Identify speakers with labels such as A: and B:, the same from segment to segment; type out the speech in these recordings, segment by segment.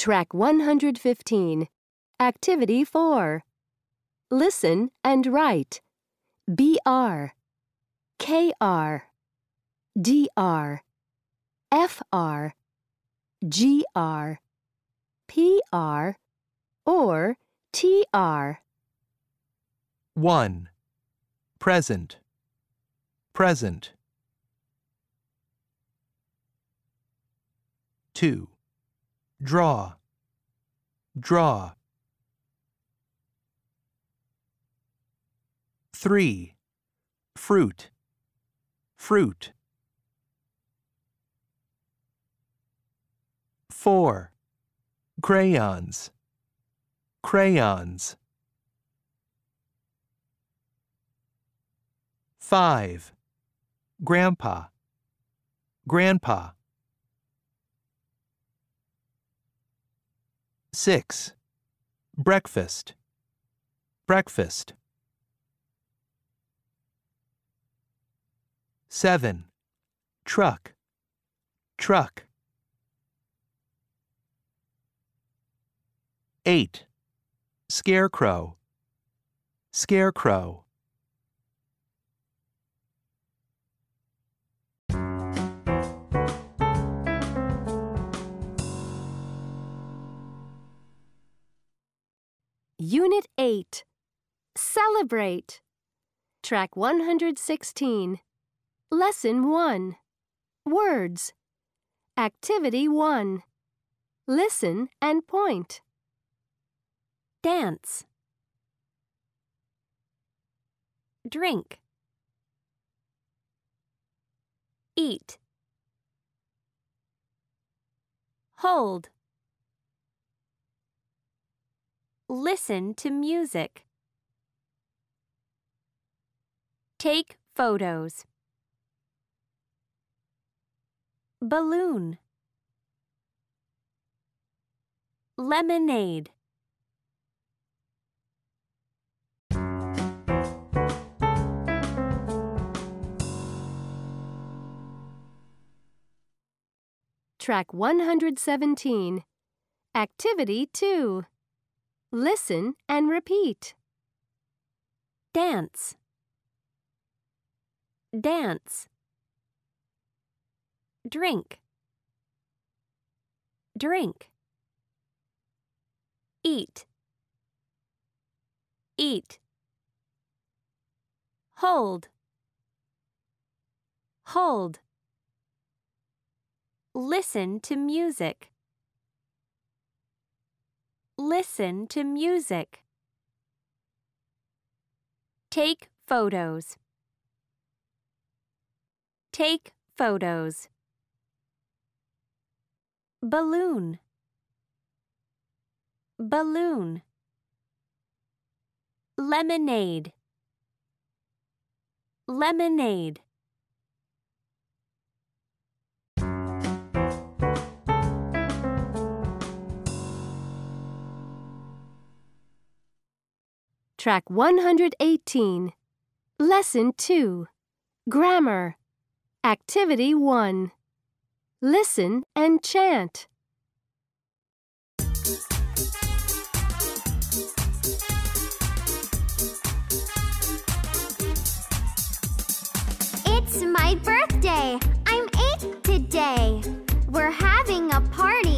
A: Track 115. Activity 4. Listen and write. BR, KR, DR, FR, GR, PR, or TR.
B: 1. Present. Present. 2. Draw. Draw. 3. Fruit. Fruit. 4. Crayons. Crayons. 5. Grandpa. Grandpa. 6. Breakfast. Breakfast. 7. Truck. Truck. 8. Scarecrow. Scarecrow.
A: Unit 8. Celebrate. Track 116. Lesson 1. Words. Activity 1. Listen and point. Dance. Drink. Eat. Hold. Listen to music. Take photos. Balloon. Lemonade. Track 117. Activity 2. Listen and repeat. Dance. Dance. Drink. Drink. Eat. Eat. Hold. Hold. Listen to music. Listen to music. Take photos. Take photos. Balloon. Balloon. Lemonade. Lemonade. Track 118. Lesson 2. Grammar. Activity 1. Listen and chant.
C: It's my birthday. I'm eight today. We're having a party.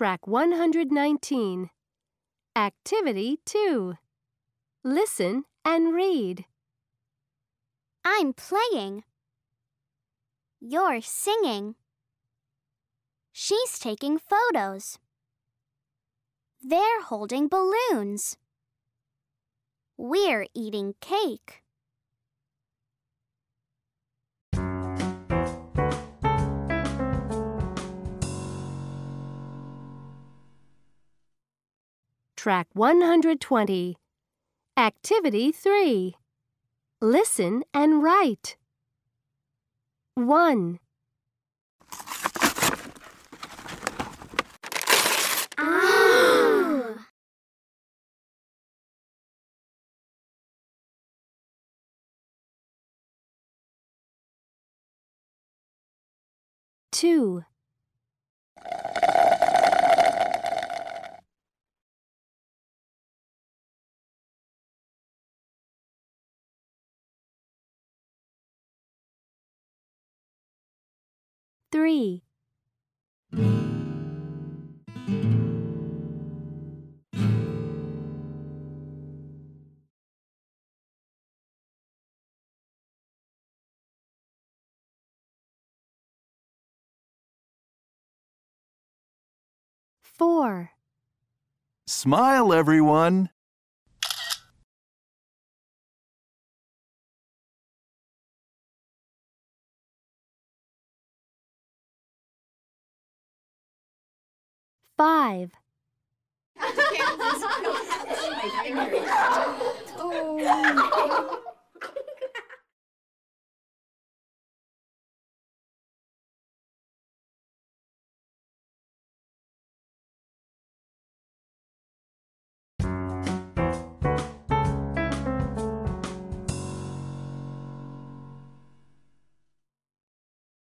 A: Track 119. Activity 2. Listen and read.
C: I'm playing. You're singing. She's taking photos. They're holding balloons. We're eating cake.
A: Track 120. Activity 3. Listen and write. 1,
C: Ah!
A: 2, three, four,
D: Smile, everyone.
A: Five,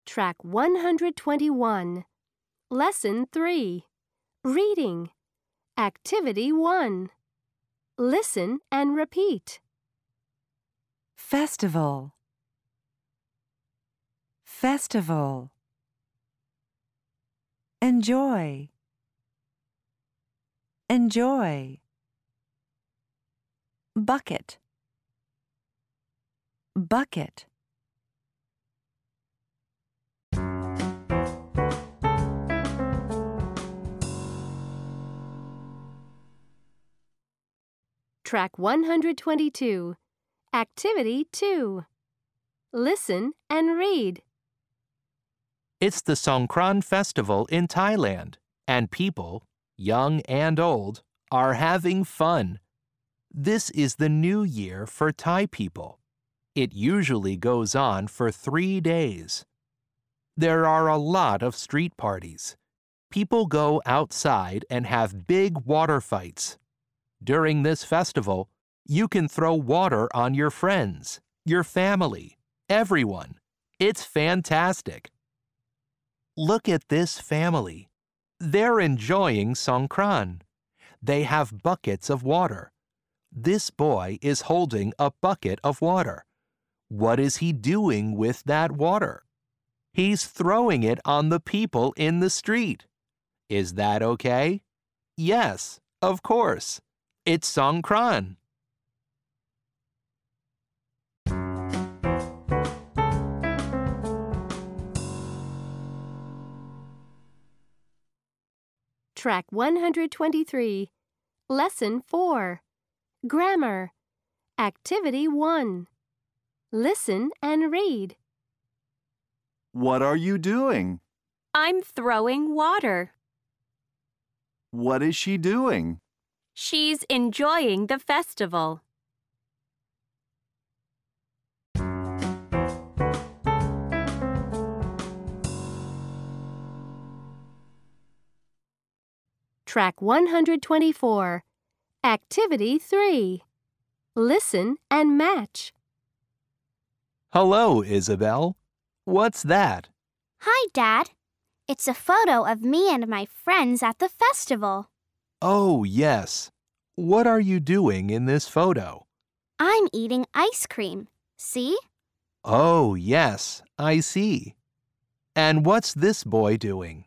A: Track 121. Lesson 3. Reading. Activity 1. Listen and repeat.
E: Festival. Festival. Enjoy. Enjoy. Bucket. Bucket.
A: Track 122. Activity 2. Listen and read.
B: It's the Songkran Festival in Thailand, and people, young and old, are having fun. This is the new year for Thai people. It usually goes on for three days. There are a lot of street parties. People go outside and have big water fights. During this festival, you can throw water on your friends, your family, everyone. It's fantastic. Look at this family. They're enjoying Songkran. They have buckets of water. This boy is holding a bucket of water. What is he doing with that water? He's throwing it on the people in the street. Is that okay? Yes, of course. It's Songkran.
A: Track 123. Lesson 4. Grammar. Activity 1. Listen and read.
D: What are you doing?
F: I'm throwing water.
D: What is she doing?
F: She's enjoying the festival.
A: Track 124. Activity 3. Listen and match.
B: Hello, Isabel. What's that?
C: Hi, Dad. It's a photo of me and my friends at the festival.
B: Oh, yes. What are you doing in this photo?
C: I'm eating ice cream. See?
B: Oh, yes, I see. And what's this boy doing?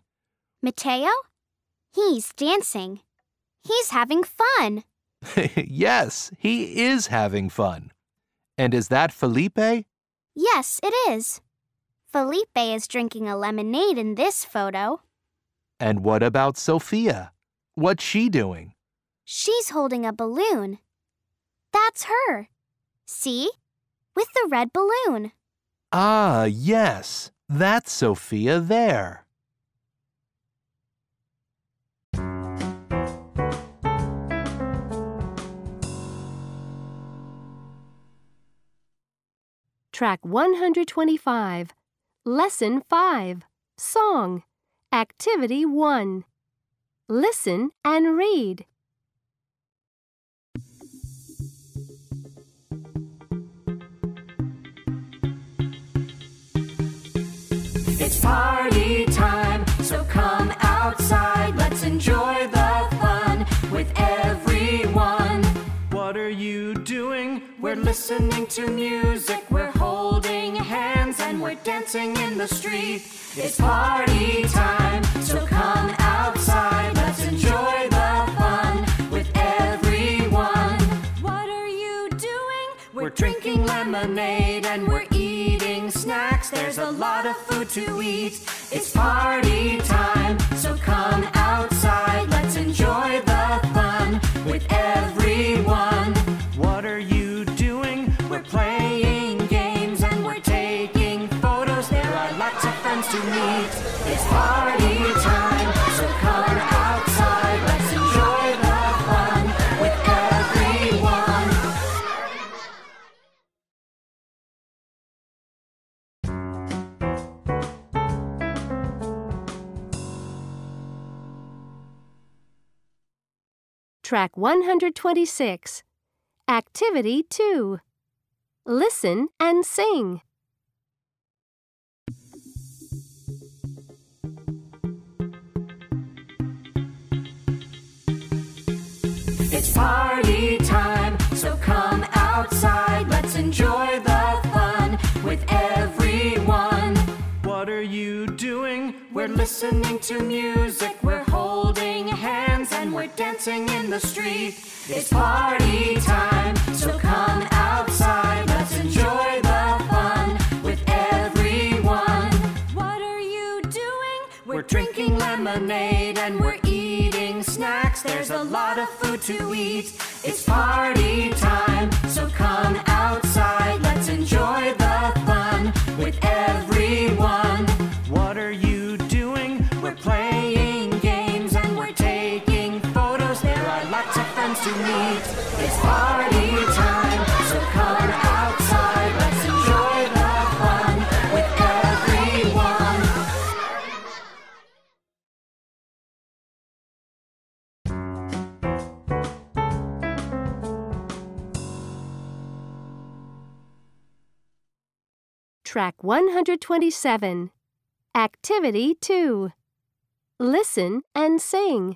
C: Mateo? He's dancing. He's having fun.
B: yes, he is having fun. And is that Felipe?
C: Yes, it is. Felipe is drinking a lemonade in this photo.
B: And what about Sophia? What's she doing?
C: She's holding a balloon. That's her. See? With the red balloon.
B: Ah, yes, that's Sophia there.
A: Track 125. Lesson 5. Song. Activity 1. Listen and read.
G: It's party time, so come outside. Let's enjoy the fun with everyone. What are you doing? We're listening to music, we're holding hands, and we're dancing in the street. It's party time, so come outside. Drinking lemonade and we're eating snacks. There's a lot of food to eat. It's party time, so come outside.
A: Track 126. Activity 2. Listen and sing.
G: It's party time, so come outside. Let's enjoy the fun with everyone. We're listening to music, we're holding hands, and we're dancing in the street. It's party time, so come outside. Let's enjoy the fun with everyone. What are you doing? We're drinking lemonade and we're eating snacks. There's a lot of food to eat. It's party time, so come outside. Let's enjoy the fun with everyone.
A: Track 127. Activity 2. Listen and sing.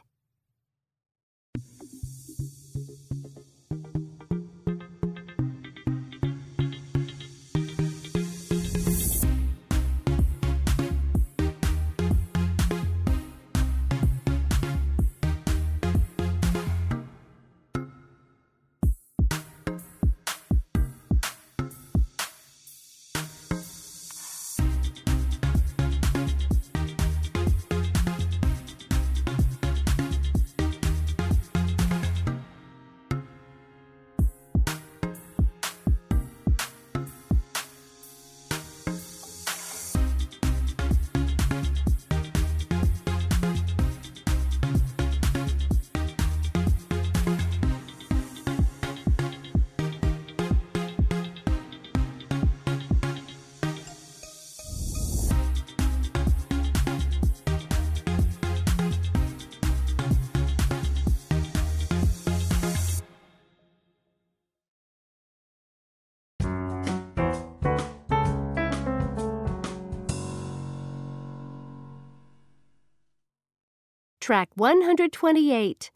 A: Track 128.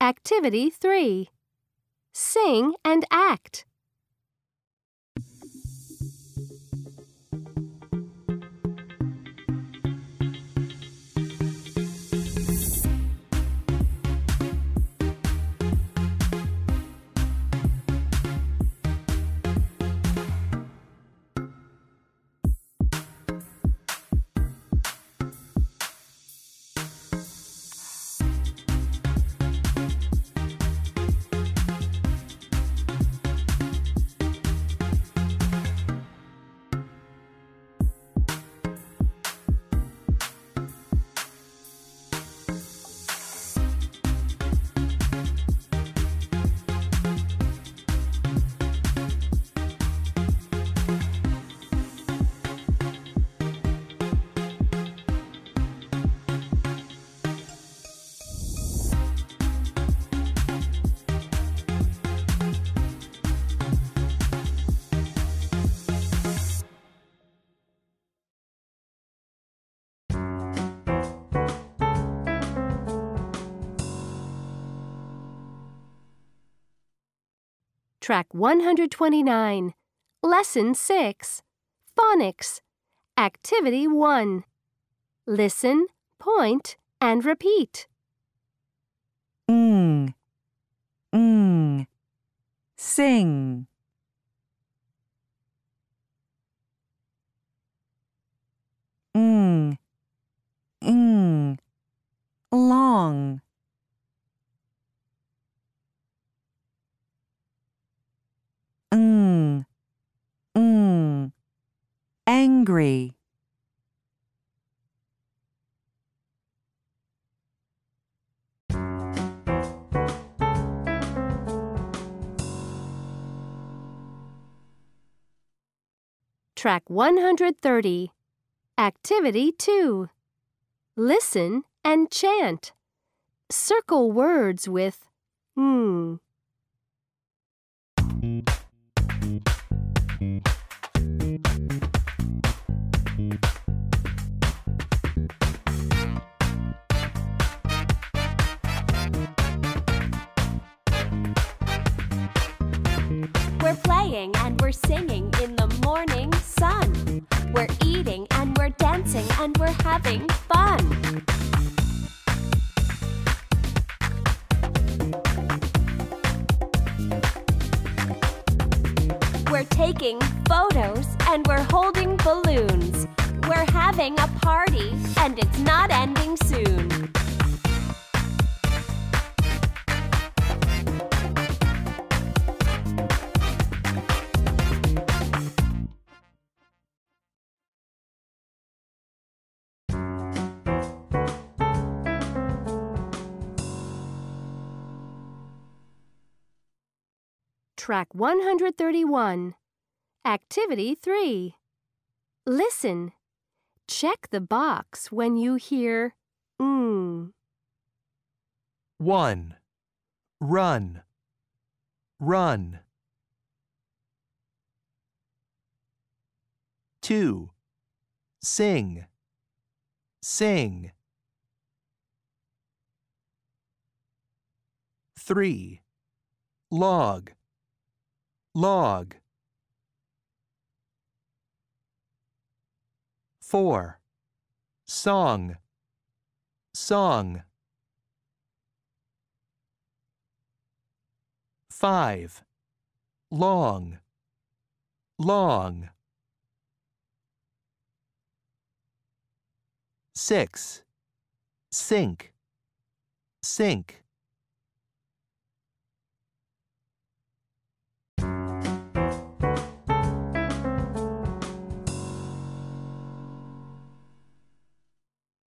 A: Activity 3. Sing and act. Track 129. Lesson 6. Phonics. Activity 1. Listen, point, and repeat.
E: ng, ng, sing, ng, ng, long, ng, ng, angry,
A: Track 130. Activity 2. Listen and chant. Circle words with mm.
G: Playing and we're singing in the morning sun. We're eating and we're dancing and we're having fun. We're taking photos and we're holding balloons. We're having a party and it's not ending soon.
A: Track 131. Activity 3. Listen. Check the box when you hear mm.
B: 1. Run. Run. 2. Sing. Sing. 3. Log. Log. 4. Song. Song. 5. Long. Long. 6. Sink. Sink.